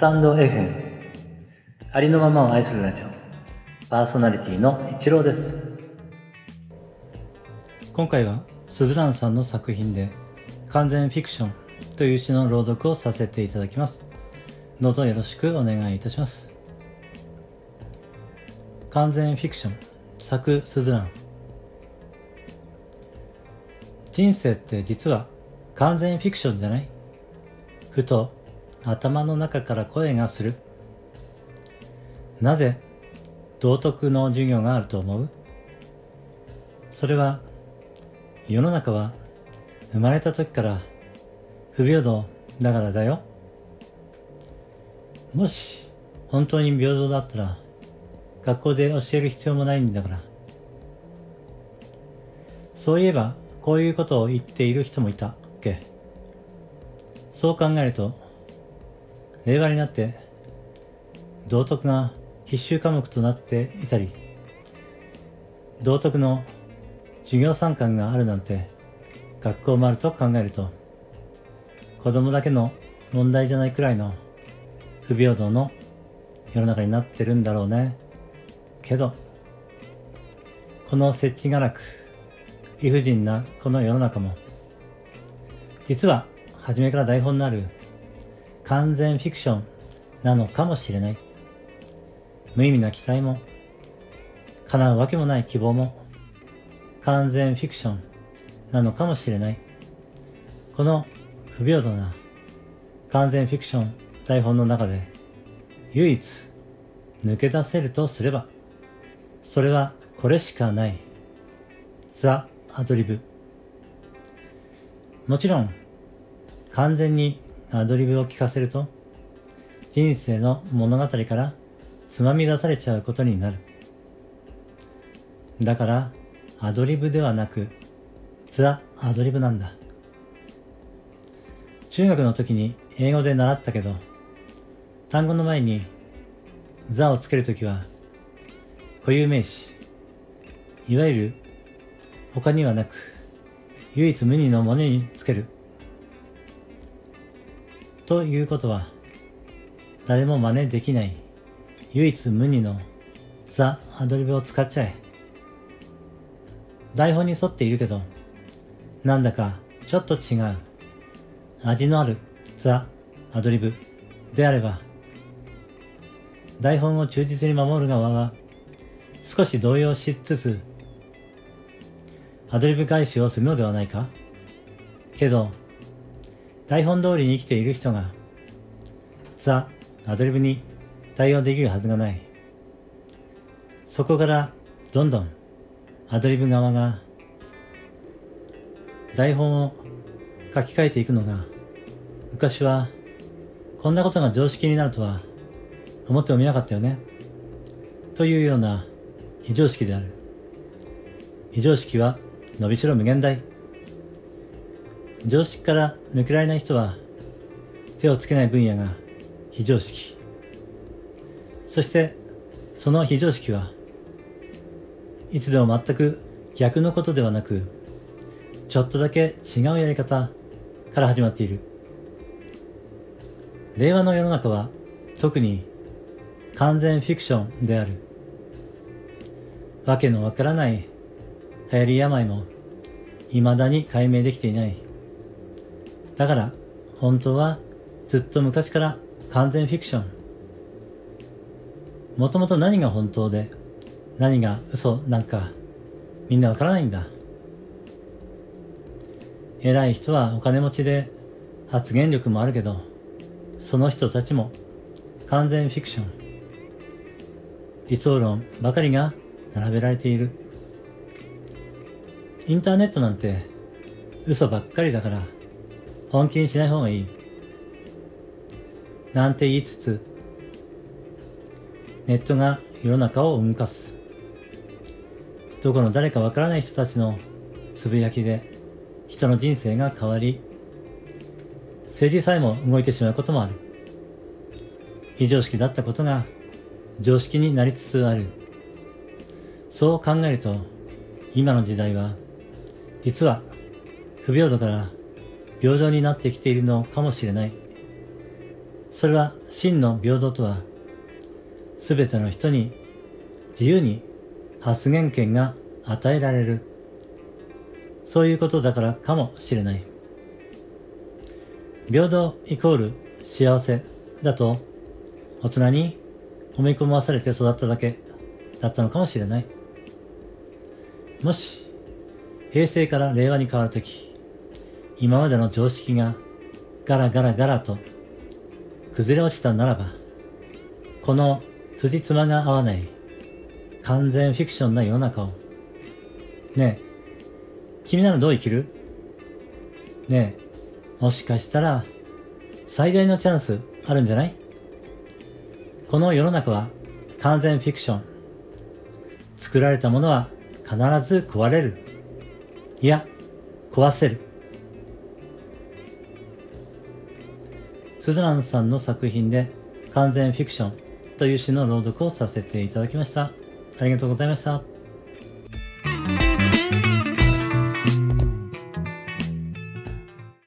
タンド FM ありのままを愛するラジオ。パーソナリティの一郎です。今回はスズランさんの作品で完全フィクションという詩の朗読をさせていただきます。どうぞよろしくお願いいたします。完全フィクション作スズラン。人生って実は完全フィクションじゃない？ふと頭の中から声がする。なぜ道徳の授業があると思う？それは世の中は生まれた時から不平等だからだよ。もし本当に平等だったら学校で教える必要もないんだから。そういえばこういうことを言っている人もいたっけ？そう考えると令和になって道徳が必修科目となっていたり道徳の授業参観があるなんて学校もあると考えると子供だけの問題じゃないくらいの不平等の世の中になってるんだろうね。けどこの設置がなく理不尽なこの世の中も実は初めから台本のある完全フィクションなのかもしれない。無意味な期待も、叶うわけもない希望も、完全フィクションなのかもしれない。この不平等な完全フィクション台本の中で、唯一抜け出せるとすれば、それはこれしかない。ザ・アドリブ。もちろん、完全にアドリブを聞かせると、人生の物語からつまみ出されちゃうことになる。だから、アドリブではなく、ザ・アドリブなんだ。中学の時に英語で習ったけど、単語の前にザをつけるときは、固有名詞、いわゆる他にはなく、唯一無二のものにつけるということは、誰も真似できない唯一無二のザ・アドリブを使っちゃえ。台本に沿っているけど、なんだかちょっと違う。味のあるザ・アドリブであれば、台本を忠実に守る側は少し動揺しつつ、アドリブ返しをするのではないか？けど、台本通りに生きている人が、ザ・アドリブに対応できるはずがない。そこからどんどんアドリブ側が台本を書き換えていくのが昔はこんなことが常識になるとは思ってもみなかったよね。というような非常識である。非常識は伸びしろ無限大。常識から抜けられない人は手をつけない分野が非常識。そしてその非常識はいつでも全く逆のことではなくちょっとだけ違うやり方から始まっている。令和の世の中は特に完全フィクションである。わけのわからない流行り病も未だに解明できていない。だから、本当はずっと昔から完全フィクション。もともと何が本当で何が嘘なんかみんなわからないんだ。偉い人はお金持ちで発言力もあるけど、その人たちも完全フィクション。理想論ばかりが並べられている。インターネットなんて嘘ばっかりだから本気にしない方がいい。なんて言いつつ、ネットが世の中を動かす。どこの誰かわからない人たちのつぶやきで人の人生が変わり、政治さえも動いてしまうこともある。非常識だったことが常識になりつつある。そう考えると、今の時代は、実は不平等から平等になってきているのかもしれない。それは真の平等とは、すべての人に自由に発言権が与えられる。そういうことだからかもしれない。平等イコール幸せだと大人に褒め込まされて育っただけだったのかもしれない。もし平成から令和に変わるとき、今までの常識がガラガラガラと崩れ落ちたならば、この辻褄が合わない完全フィクションな世の中を、ねえ、君ならどう生きる？ねえ、もしかしたら最大のチャンスあるんじゃない？この世の中は完全フィクション。作られたものは必ず壊れる。いや、壊せる。スズランさんの作品で完全フィクションという詩の朗読をさせていただきました。ありがとうございました。